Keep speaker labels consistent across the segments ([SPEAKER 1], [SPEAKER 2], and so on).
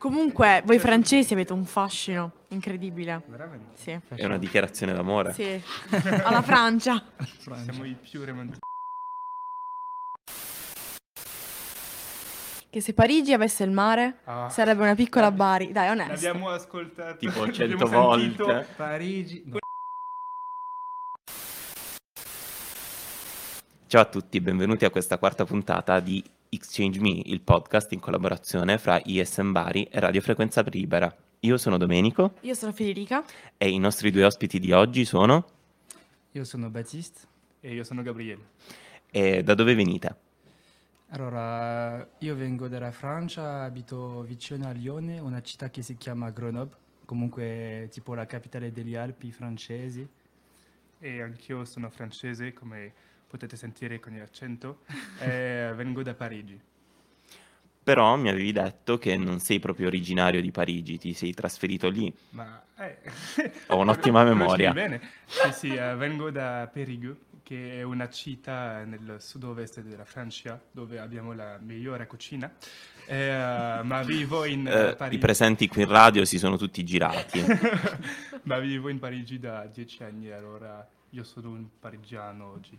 [SPEAKER 1] Comunque, voi francesi avete un fascino incredibile.
[SPEAKER 2] Veramente.
[SPEAKER 1] Sì.
[SPEAKER 3] È una dichiarazione d'amore.
[SPEAKER 1] Sì. Alla Francia.
[SPEAKER 2] Siamo i più romantici.
[SPEAKER 1] Che se Parigi avesse il mare,
[SPEAKER 2] Ah.
[SPEAKER 1] sarebbe una piccola Bari. Dai, onesto.
[SPEAKER 2] L'abbiamo ascoltato.
[SPEAKER 3] Tipo
[SPEAKER 2] l'abbiamo
[SPEAKER 3] 100
[SPEAKER 2] sentito.
[SPEAKER 3] volte.
[SPEAKER 4] Parigi. no.
[SPEAKER 3] Ciao a tutti, benvenuti a questa quarta puntata di Exchange Me, il podcast in collaborazione fra ISM Bari e Radio Frequenza Libera. Io sono Domenico
[SPEAKER 1] Io sono Federica.
[SPEAKER 3] e i nostri due ospiti di oggi sono...
[SPEAKER 4] Io sono Battiste.
[SPEAKER 2] E io sono Gabriele.
[SPEAKER 3] E da dove venite?
[SPEAKER 4] Allora, io vengo dalla Francia, abito vicino a Lione, una città che si chiama Grenoble, comunque tipo la capitale degli Alpi francesi.
[SPEAKER 2] E anch'io sono francese, come potete sentire con l'accento. e vengo da Parigi.
[SPEAKER 3] Però mi avevi detto che non sei proprio originario di Parigi, ti sei trasferito lì.
[SPEAKER 2] Ma eh,
[SPEAKER 3] Ho un'ottima memoria.
[SPEAKER 2] bene. Sì, sì, eh, vengo da Périgueux, che è una città nel sud-ovest della Francia, dove abbiamo la migliore cucina. Eh, ma vivo in eh,
[SPEAKER 3] Eh, I
[SPEAKER 2] Parigi.
[SPEAKER 3] presenti qui in radio si sono tutti girati.
[SPEAKER 2] ma vivo in Parigi da dieci anni, allora io sono un parigiano oggi.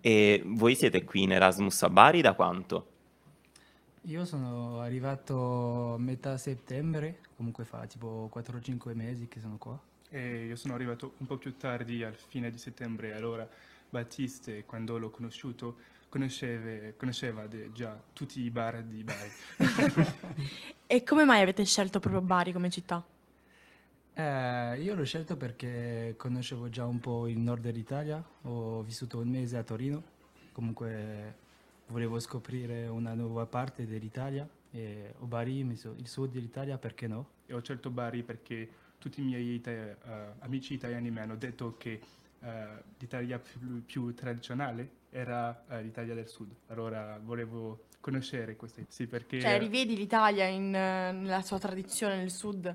[SPEAKER 3] E voi siete qui in Erasmus a Bari da quanto?
[SPEAKER 4] Io sono arrivato a metà settembre, comunque fa tipo 4-5 mesi che sono qua.
[SPEAKER 2] E io sono arrivato un po' più tardi, al fine di settembre, allora Battiste, quando l'ho conosciuto, conosceve- conosceva de- già tutti i bar di Bari.
[SPEAKER 1] E come mai avete scelto proprio Bari come città?
[SPEAKER 4] Eh, io l'ho scelto perché conoscevo già un po' il nord dell'Italia, ho vissuto un mese a Torino, comunque volevo scoprire una nuova parte dell'Italia e o Bari, il sud dell'Italia, perché no?
[SPEAKER 2] e ho scelto Bari perché tutti i miei ita- eh, amici italiani mi hanno detto che eh, l'Italia più, più tradizionale era eh, l'Italia del Sud. Allora volevo conoscere questa. Sì, perché
[SPEAKER 1] Cioè, rivedi l'Italia in, nella sua tradizione nel sud?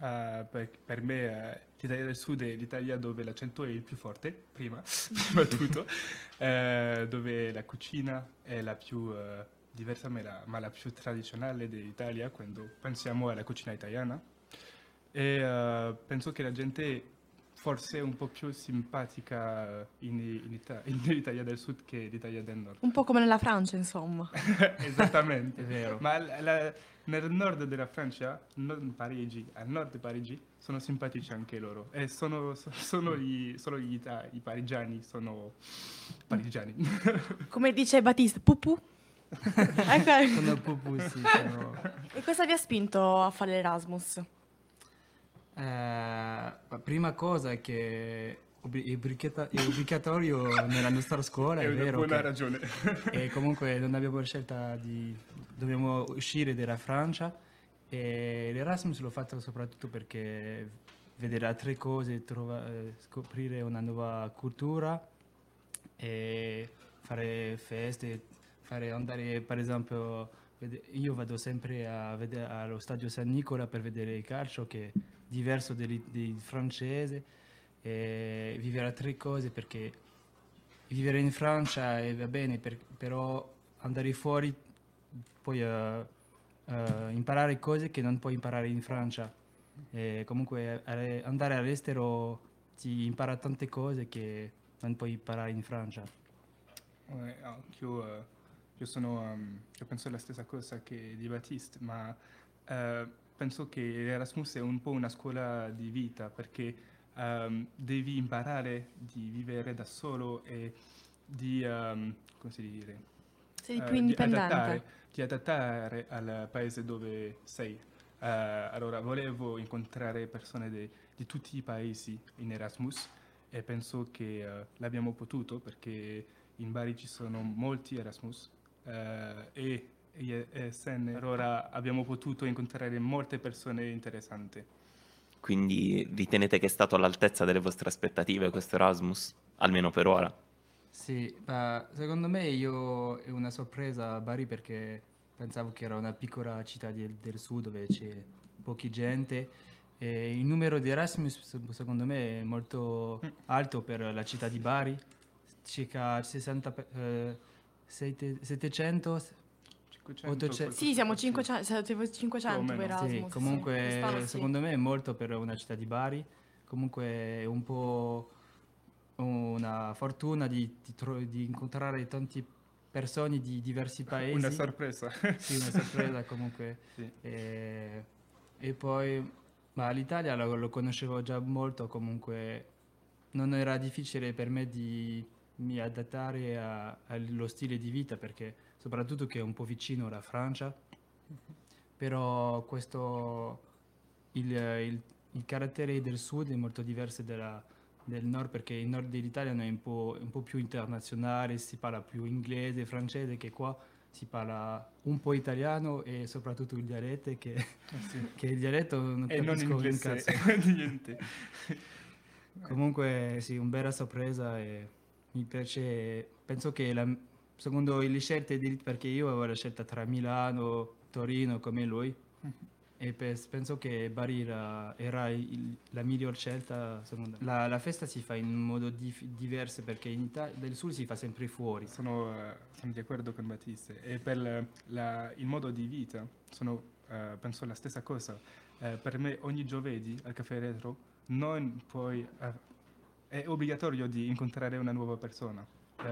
[SPEAKER 2] Eh, per, per me eh, l'Italia del Sud è l'Italia dove l'accento è il più forte, prima, prima di tutto, eh, dove la cucina è la più diversa ma la, ma la più tradizionale dell'Italia quando pensiamo alla cucina italiana. E penso che la gente forse un po' più simpatica in, in Ita- in Italia del Sud che l'Italia del Nord.
[SPEAKER 1] Un po' come nella Francia, insomma.
[SPEAKER 2] Esattamente,
[SPEAKER 4] È vero.
[SPEAKER 2] Ma la- la- nel nord della Francia, non Parigi, al nord di Parigi, sono simpatici anche loro. E sono, so- sono gli, solo gli ita- i parigiani sono parigiani.
[SPEAKER 1] Come dice Battista, pupù. ecco.
[SPEAKER 4] Sono Pupu, sì, sono-
[SPEAKER 1] E cosa vi ha spinto a fare l'Erasmus?
[SPEAKER 4] Eh, la prima cosa è che è obbligata- è obbligatorio nella nostra scuola,
[SPEAKER 2] è
[SPEAKER 4] è vero
[SPEAKER 2] buona
[SPEAKER 4] che-
[SPEAKER 2] ragione.
[SPEAKER 4] e comunque non abbiamo scelta di dobbiamo uscire dalla Francia e l'Erasmus l'ho fatto soprattutto perché vedere altre cose, trova- eh, scoprire una nuova cultura e fare feste, fare andare per esempio io vado sempre vedere allo stadio San Nicola per vedere il calcio che diverso del, del francese e vivere altre cose perché vivere in Francia eh, va bene, per- però andare fuori puoi eh, eh, imparare cose che non puoi imparare in Francia. E comunque eh, andare all'estero ti impara tante cose che non puoi imparare in Francia.
[SPEAKER 2] Eh, anch'io io sono, ehm, io penso la stessa cosa che di Battiste, ma eh, penso che l'Erasmus è un po' una scuola di vita perché ehm, devi imparare di vivere da solo e di, ehm, come si dice,
[SPEAKER 1] Sei
[SPEAKER 2] eh,
[SPEAKER 1] più
[SPEAKER 2] di
[SPEAKER 1] indipendente.
[SPEAKER 2] adattare, di adattare al paese dove sei. Eh, allora, volevo incontrare persone de- di tutti i paesi in Erasmus e penso che eh, l'abbiamo potuto perché in Bari ci sono molti Erasmus e ESN, allora abbiamo potuto incontrare molte persone interessanti.
[SPEAKER 3] Quindi ritenete che è stato all'altezza delle vostre aspettative questo Erasmus? Almeno per ora.
[SPEAKER 4] Sì, ma secondo me io è una sorpresa a Bari perché pensavo che era una piccola città del, del sud dove c'è poca gente e il numero di Erasmus se- secondo me è molto alto per la città di Bari, circa 60, pe- eh, sette- 700,
[SPEAKER 2] 500.
[SPEAKER 4] 800.
[SPEAKER 2] qualcosa
[SPEAKER 1] Sì, siamo
[SPEAKER 2] così.
[SPEAKER 1] 500, siete 500
[SPEAKER 2] Più o
[SPEAKER 1] per. Erasmus.
[SPEAKER 4] Sì,
[SPEAKER 1] sì.
[SPEAKER 4] comunque
[SPEAKER 1] sì.
[SPEAKER 4] secondo me è molto per una città di Bari, comunque è un po' una fortuna di, di tro- di incontrare tante persone di diversi paesi.
[SPEAKER 2] Una sorpresa.
[SPEAKER 4] Sì, una sorpresa comunque.
[SPEAKER 2] Sì.
[SPEAKER 4] E, e poi, ma l'Italia lo, lo conoscevo già molto, comunque non era difficile per me di mi adattare a- allo stile di vita perché soprattutto che è un po' vicino alla Francia, però questo, il, il- il carattere del sud è molto diverso della- del nord perché il nord dell'Italia è un po', un po' più internazionale, si parla più inglese, francese che qua si parla un po' italiano e soprattutto il dialetto che,
[SPEAKER 2] Sì.
[SPEAKER 4] che il dialetto non
[SPEAKER 2] E non
[SPEAKER 4] capisco un
[SPEAKER 2] inglese,
[SPEAKER 4] cazzo.
[SPEAKER 2] niente.
[SPEAKER 4] Comunque sì, una bella sorpresa e mi piace, penso che la, secondo le scelte di, perché io avevo la scelta tra Milano, Torino come lui e pe- penso che Bari era, era il- la miglior scelta. La, la festa si fa in modo dif- diverso perché in Italia del sud si fa sempre fuori.
[SPEAKER 2] Sono, eh, sono di accordo con Battiste. E per la- la- il modo di vita, sono, eh, penso la stessa cosa. Eh, per me ogni giovedì al caffè retro non puoi, eh, è obbligatorio di incontrare una nuova persona.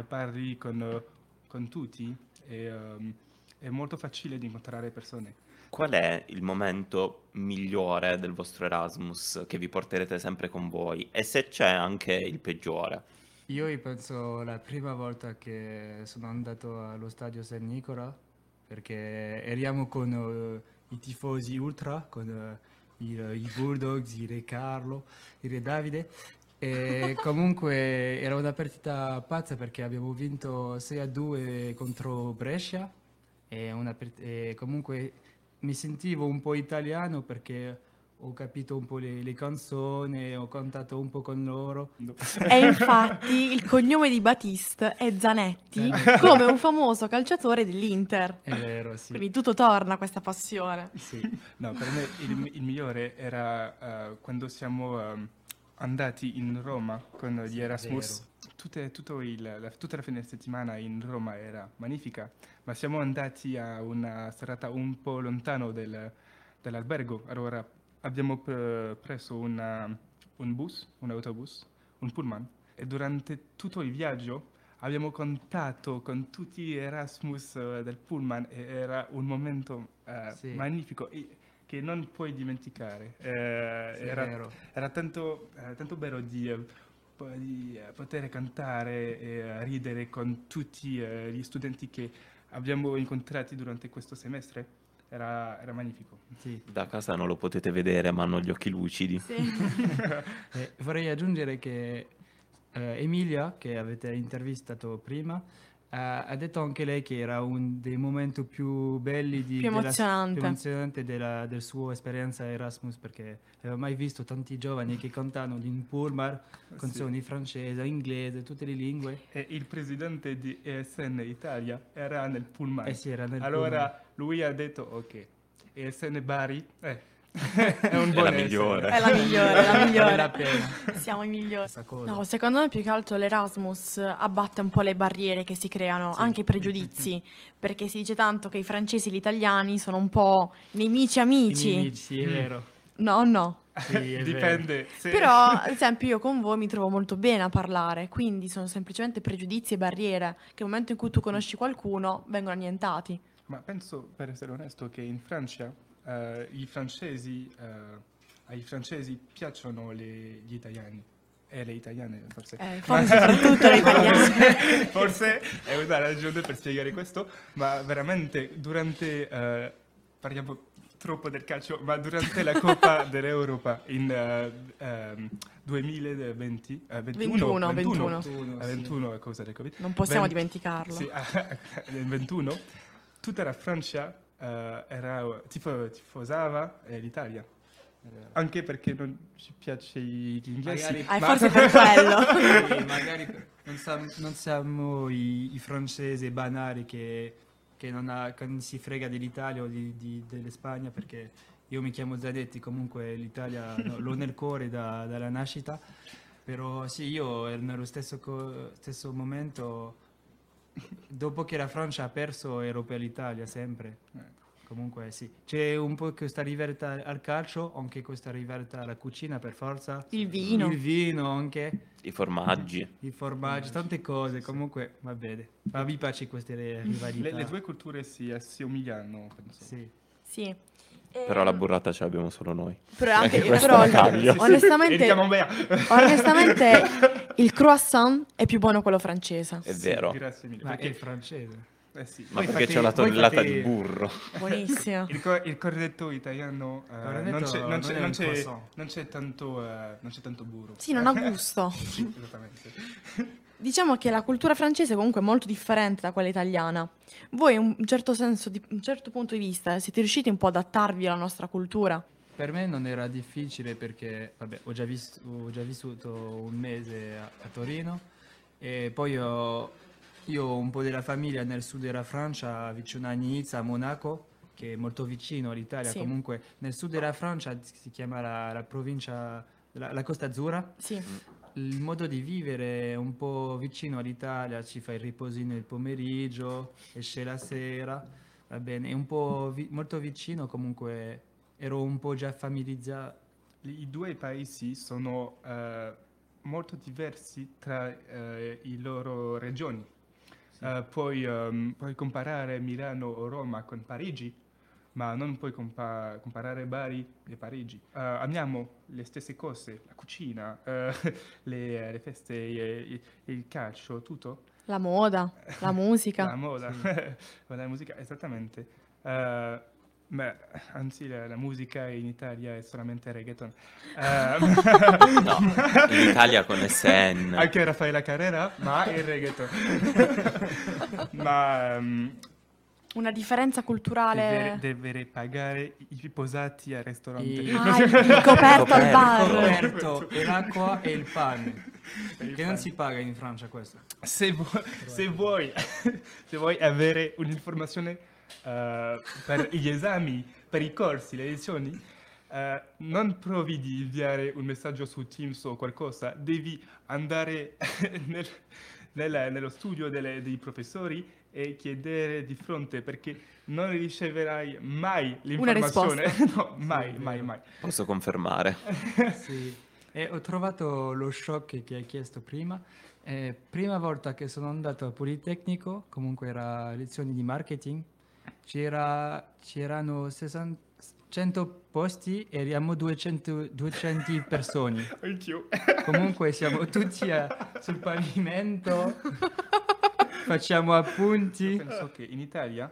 [SPEAKER 2] Parli con, con tutti e ehm, è molto facile di incontrare persone.
[SPEAKER 3] Qual è il momento migliore del vostro Erasmus che vi porterete sempre con voi? E se c'è anche il peggiore?
[SPEAKER 4] Io penso la prima volta che sono andato allo stadio San Nicola perché eravamo con eh, i tifosi ultra, con eh, i, i Bulldogs, il Re Carlo, il Re Davide e comunque era una partita pazza perché abbiamo vinto 6 a 2 contro Brescia e, una e comunque mi sentivo un po' italiano perché ho capito un po' le, le canzoni, ho cantato un po' con loro.
[SPEAKER 1] E infatti il cognome di Batiste è Zanetti,
[SPEAKER 4] Zanetti.
[SPEAKER 1] come un famoso calciatore dell'Inter.
[SPEAKER 4] È vero, sì.
[SPEAKER 1] Quindi tutto torna questa passione.
[SPEAKER 4] Sì.
[SPEAKER 2] No, per me il, il migliore era eh, quando siamo ehm, andati in Roma con gli
[SPEAKER 4] Sì,
[SPEAKER 2] Erasmus. Tutte- tutto il- la, tutta la fine settimana in Roma era magnifica, ma siamo andati a una serata un po' lontano del- dall'albergo. Allora abbiamo pre- preso una- un bus, un autobus, un pullman, e durante tutto il viaggio abbiamo contatto con tutti gli Erasmus eh, del pullman e era un momento eh,
[SPEAKER 4] Sì.
[SPEAKER 2] magnifico e- che non puoi dimenticare. Eh,
[SPEAKER 4] Sì,
[SPEAKER 2] era,
[SPEAKER 4] vero.
[SPEAKER 2] era tanto, eh, tanto bello di, eh, di, eh, poter cantare e eh, ridere con tutti eh, gli studenti che abbiamo incontrati durante questo semestre. Era, era magnifico.
[SPEAKER 4] Sì.
[SPEAKER 3] Da casa non lo potete vedere, ma hanno gli occhi lucidi.
[SPEAKER 1] Sì.
[SPEAKER 4] Eh, vorrei aggiungere che eh, Emilia, che avete intervistato prima, ha detto anche lei che era uno dei momenti più belli di,
[SPEAKER 1] Più
[SPEAKER 4] della-
[SPEAKER 1] emozionante.
[SPEAKER 4] più emozionante della, del suo esperienza Erasmus perché aveva mai visto tanti giovani che cantano in pullman canzoni francese, inglese, tutte le lingue.
[SPEAKER 2] E il presidente di ESN Italia era nel pullman.
[SPEAKER 4] Eh sì, era nel
[SPEAKER 2] allora lui ha detto, ok, ESN Bari eh, è un
[SPEAKER 3] È
[SPEAKER 2] buon
[SPEAKER 3] la migliore.
[SPEAKER 1] È la migliore, è la migliore.
[SPEAKER 4] la
[SPEAKER 1] Siamo i migliori. No, secondo me più che altro l'Erasmus abbatte un po' le barriere che si creano, anche i pregiudizi, perché si dice tanto che i francesi e gli italiani sono un po' nemici amici.
[SPEAKER 4] nemici, sì, è vero.
[SPEAKER 1] No, no.
[SPEAKER 4] Sì.
[SPEAKER 2] Dipende. se-
[SPEAKER 1] Però, ad esempio, io con voi mi trovo molto bene a parlare, quindi sono semplicemente pregiudizi e barriere che nel momento in cui tu conosci qualcuno vengono annientati.
[SPEAKER 2] Ma penso, per essere onesto, che in Francia eh, i francesi, eh, ai francesi piacciono le- gli italiani. E le italiane, forse.
[SPEAKER 1] Eh, forse soprattutto le italiane.
[SPEAKER 2] Forse è una ragione per spiegare questo, ma veramente durante, eh, parliamo troppo del calcio, ma durante la Coppa dell'Europa in eh, ehm, 2020, eh, 21,
[SPEAKER 1] 21, 21.
[SPEAKER 4] 21,
[SPEAKER 2] eh,
[SPEAKER 4] sì.
[SPEAKER 2] 21 a causa del Covid.
[SPEAKER 1] Non possiamo
[SPEAKER 2] Ven-
[SPEAKER 1] dimenticarlo.
[SPEAKER 2] Sì, nel 21 tutta la Francia eh, era, tifo- tifosava eh, l'Italia. Anche perché non ci piace gli inglesi.
[SPEAKER 4] Magari-
[SPEAKER 1] Ah,
[SPEAKER 2] ma-
[SPEAKER 1] forse per quello.
[SPEAKER 4] Sì, magari non, siamo, non siamo i, i francesi banali che, che non, ha- che non si frega dell'Italia o di, di- dell'Espagna perché io mi chiamo Zanetti, comunque l'Italia no, l'ho nel cuore da- dalla nascita, però sì, io ero nello stesso, co- stesso momento dopo che la Francia ha perso ero per l'Italia sempre.
[SPEAKER 2] Eh.
[SPEAKER 4] Comunque sì, c'è un po' questa riverta al calcio, anche questa riverta alla cucina per forza.
[SPEAKER 1] Il vino.
[SPEAKER 4] Il vino anche,
[SPEAKER 3] I formaggi.
[SPEAKER 4] i formaggi, tante cose. Comunque va bene, ma mi piace queste rivalità.
[SPEAKER 2] Le, le due culture si assomigliano, penso.
[SPEAKER 4] Sì.
[SPEAKER 1] Sì.
[SPEAKER 3] Però la burrata ce l'abbiamo solo noi.
[SPEAKER 1] Però, anche,
[SPEAKER 3] Anche questo
[SPEAKER 1] però
[SPEAKER 3] è
[SPEAKER 1] onestamente, onestamente il croissant è più buono quello francese.
[SPEAKER 3] È
[SPEAKER 2] Sì,
[SPEAKER 3] vero.
[SPEAKER 2] Grazie mille.
[SPEAKER 4] Ma è
[SPEAKER 2] perché,
[SPEAKER 4] francese.
[SPEAKER 2] eh sì.
[SPEAKER 3] Ma
[SPEAKER 4] Voi
[SPEAKER 3] perché
[SPEAKER 4] fate-
[SPEAKER 3] c'è una tonnellata
[SPEAKER 4] fate-
[SPEAKER 3] di burro.
[SPEAKER 1] Buonissimo.
[SPEAKER 2] Il, co- il cornetto italiano eh, non, c'è, non,
[SPEAKER 4] non
[SPEAKER 2] c'è,
[SPEAKER 4] è un
[SPEAKER 2] non, c'è,
[SPEAKER 4] croissant.
[SPEAKER 2] non c'è tanto, eh, non c'è tanto burro.
[SPEAKER 1] Sì, non ha gusto.
[SPEAKER 2] Sì, esattamente.
[SPEAKER 1] Diciamo che la cultura francese comunque è molto differente da quella italiana. Voi, in un certo senso, di un certo punto di vista, siete riusciti un po' ad adattarvi alla nostra cultura?
[SPEAKER 4] Per me non era difficile perché vabbè, ho, già vis- ho già vissuto un mese a, a Torino e poi ho, io ho un po' della famiglia nel sud della Francia, vicino a Nizza, a Monaco, che è molto vicino all'Italia.
[SPEAKER 1] Sì.
[SPEAKER 4] Comunque nel sud della Francia si chiama la, la provincia, la, la Costa Azzurra.
[SPEAKER 1] Sì.
[SPEAKER 4] Il modo di vivere è un po' vicino all'Italia, ci fai il riposino il pomeriggio, esce la sera, va bene, è un po' vi- molto vicino, comunque ero un po' già familiarizzato.
[SPEAKER 2] I due paesi sono eh, molto diversi tra eh, i loro regioni. Eh, puoi, ehm, puoi comparare Milano o Roma con Parigi, ma non puoi compa- comparare Bari e Parigi. Eh, amiamo le stesse cose, la cucina, eh, le, le feste, eh, il calcio, tutto.
[SPEAKER 1] La moda, la musica.
[SPEAKER 2] La moda, la musica, esattamente. Eh, ma anzi, la, la musica in Italia è solamente reggaeton. Eh,
[SPEAKER 3] No, in Italia con SN.
[SPEAKER 2] Anche Raffaella Carrera, ma il reggaeton. ma ehm,
[SPEAKER 1] Una differenza culturale.
[SPEAKER 2] deve, deve pagare i posati al ristorante.
[SPEAKER 4] I-
[SPEAKER 1] Ah, il il coperto al bar.
[SPEAKER 4] Coperto, e l'acqua e il pane.
[SPEAKER 2] il
[SPEAKER 4] Che non si paga in Francia questo.
[SPEAKER 2] Se, vu- se vuoi, se vuoi avere un'informazione eh, per gli esami, per i corsi, le lezioni, eh, non provi di inviare un messaggio su Teams o qualcosa, devi andare nel- nel- nello studio delle- dei professori e chiedere di fronte perché non riceverai mai l'informazione. no, mai,
[SPEAKER 4] Sì, è
[SPEAKER 2] mai,
[SPEAKER 4] vero.
[SPEAKER 2] mai.
[SPEAKER 3] Posso confermare.
[SPEAKER 4] Sì. E ho trovato lo shock che hai chiesto prima. Eh, prima volta che sono andato al Politecnico, comunque era lezioni di marketing, c'era, c'erano 60 100 posti e eravamo 200, 200 persone.
[SPEAKER 2] Anch'io.
[SPEAKER 4] Comunque siamo tutti a- sul pavimento, facciamo appunti.
[SPEAKER 2] Penso che in Italia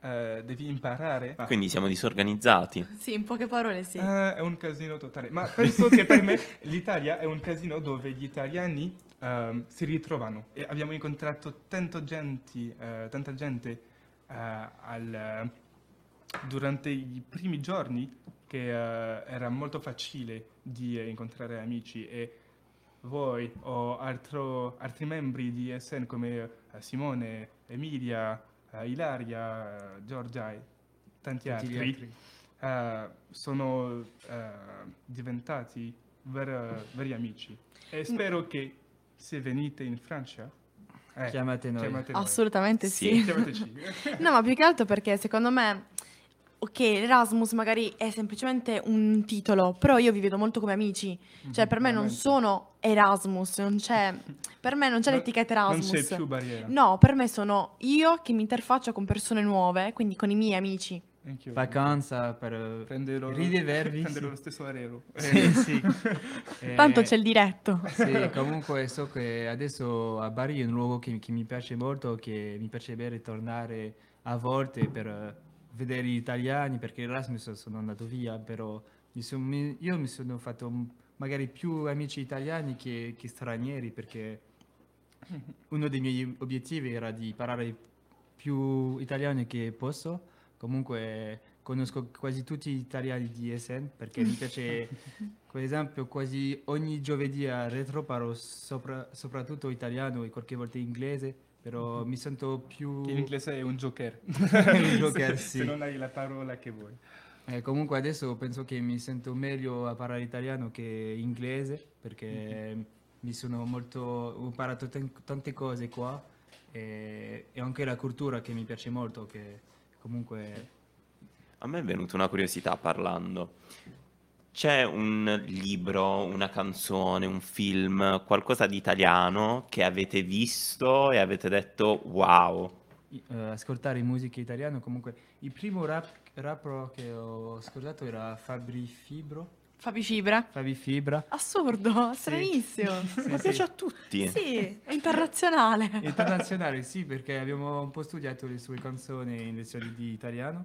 [SPEAKER 2] eh, devi imparare.
[SPEAKER 3] Quindi siamo disorganizzati.
[SPEAKER 1] Sì, in poche parole sì.
[SPEAKER 2] Ah, è un casino totale. Ma penso che per me l'Italia è un casino dove gli italiani ehm, si ritrovano. E abbiamo incontrato tanto genti, eh, tanta gente eh, al- durante i primi giorni che eh, era molto facile di eh, incontrare amici e voi o altro- altri membri di SN come eh, Simone, Emilia, eh, Ilaria, eh, Giorgia e tanti
[SPEAKER 4] gli
[SPEAKER 2] altri
[SPEAKER 4] altri.
[SPEAKER 2] eh, sono eh, diventati ver- veri amici e spero che se venite in Francia eh,
[SPEAKER 4] Chiamate noi.
[SPEAKER 2] chiamate noi.
[SPEAKER 1] Assolutamente
[SPEAKER 3] Sì.
[SPEAKER 1] sì.
[SPEAKER 2] Chiamateci.
[SPEAKER 1] No, ma più che altro perché secondo me, ok, l'Erasmus magari è semplicemente un titolo, però io vi vedo molto come amici. Cioè, per me non sono Erasmus, non c'è, per me non c'è
[SPEAKER 2] Non-
[SPEAKER 1] l'etichetta
[SPEAKER 2] non
[SPEAKER 1] Erasmus.
[SPEAKER 2] c'è più barriera
[SPEAKER 1] No, per me sono io che mi interfaccio con persone nuove, quindi con i miei amici.
[SPEAKER 2] Anch'io.
[SPEAKER 4] Vacanza per
[SPEAKER 2] Prenderò,
[SPEAKER 4] ridevervi.
[SPEAKER 2] prenderò
[SPEAKER 4] sì.
[SPEAKER 2] lo stesso aereo
[SPEAKER 4] Sì, sì. Eh,
[SPEAKER 1] Tanto c'è il diretto.
[SPEAKER 4] Sì, comunque so che adesso a Bari è un luogo che, che mi piace molto, che mi piacerebbe tornare a volte per eh, vedere gli italiani, perché Erasmus sono andato via, però mi son- mi- io mi sono fatto magari più amici italiani che, che stranieri, perché uno dei miei obiettivi era di parlare più italiano che posso. Comunque conosco quasi tutti gli italiani di SN perché mi piace, per esempio, quasi ogni giovedì a retro parlo sopra- soprattutto italiano e qualche volta inglese, però mi sento più...
[SPEAKER 2] che in inglese è un joker
[SPEAKER 4] Un joker,
[SPEAKER 2] se,
[SPEAKER 4] sì.
[SPEAKER 2] se non hai la parola che vuoi
[SPEAKER 4] Eh, comunque adesso penso che mi sento meglio a parlare italiano che inglese perché mi sono molto... ho imparato tan- tante cose qua e, e anche la cultura che mi piace molto, che comunque
[SPEAKER 3] A me è venuta una curiosità parlando. C'è un libro, una canzone, un film, qualcosa di italiano che avete visto e avete detto wow.
[SPEAKER 4] eh, ascoltare musica italiana, comunque il primo rap, rapper che ho ascoltato era Fabri Fibro,
[SPEAKER 1] Fabi Fibra.
[SPEAKER 4] Fabi Fibra.
[SPEAKER 1] Assurdo, stranissimo.
[SPEAKER 4] Sì,
[SPEAKER 3] Ma
[SPEAKER 4] sì.
[SPEAKER 3] piace a tutti.
[SPEAKER 1] Sì, è internazionale.
[SPEAKER 4] Internazionale, sì, perché abbiamo un po' studiato le sue canzoni in lezioni di italiano.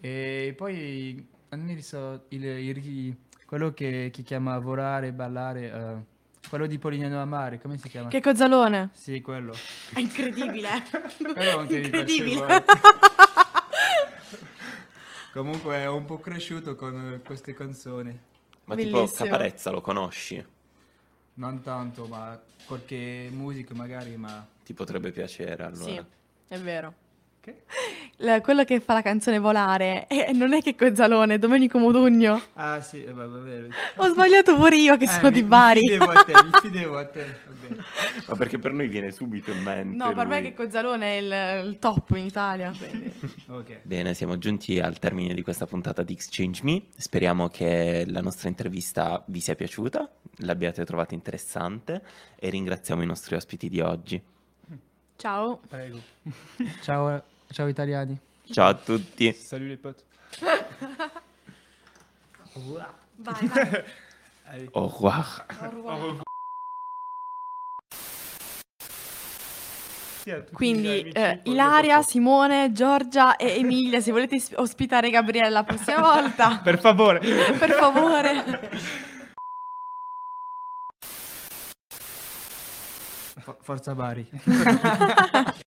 [SPEAKER 4] E poi non mi ricordo il, il- quello che, che chiama volare, ballare, eh, quello di Polignano Amare, come si chiama?
[SPEAKER 1] Che cozzalone.
[SPEAKER 4] Sì, quello.
[SPEAKER 1] È incredibile.
[SPEAKER 4] Quello anche
[SPEAKER 1] incredibile.
[SPEAKER 4] Comunque è un po' cresciuto con queste canzoni.
[SPEAKER 3] Ma tipo
[SPEAKER 1] Bellissimo.
[SPEAKER 3] Caparezza lo conosci?
[SPEAKER 4] Non tanto, ma qualche musica magari, ma...
[SPEAKER 3] Ti potrebbe piacere allora.
[SPEAKER 1] Sì, è vero.
[SPEAKER 4] Che?
[SPEAKER 1] La- quello che fa la canzone Volare eh, non è che Cozzalone, è Domenico Modugno.
[SPEAKER 4] Ah sì, eh, va bene.
[SPEAKER 1] Ho sbagliato pure io che
[SPEAKER 4] Eh,
[SPEAKER 1] sono
[SPEAKER 4] mi-
[SPEAKER 1] di Bari.
[SPEAKER 4] Mi fidevo a te, mi fidevo a te. vabbè.
[SPEAKER 3] Ma perché per noi viene subito in mente
[SPEAKER 1] No, per me
[SPEAKER 3] lui.
[SPEAKER 1] che Cozzalone è il, il top in Italia. quindi.
[SPEAKER 4] Ok.
[SPEAKER 3] Bene, siamo giunti al termine di questa puntata di Exchange Me. Speriamo che la nostra intervista vi sia piaciuta, l'abbiate trovata interessante e ringraziamo i nostri ospiti di oggi.
[SPEAKER 1] Ciao.
[SPEAKER 2] Prego.
[SPEAKER 4] Ciao, ciao italiani.
[SPEAKER 3] Ciao a tutti.
[SPEAKER 2] Salut les potes.
[SPEAKER 1] Vai, vai.
[SPEAKER 2] Allez.
[SPEAKER 3] Au revoir.
[SPEAKER 1] Au revoir. Quindi eh, Ilaria. Simone, Giorgia e Emilia, se volete ospitare Gabriele la prossima volta,
[SPEAKER 2] Per favore.
[SPEAKER 1] per favore.
[SPEAKER 4] Fo- Forza Bari.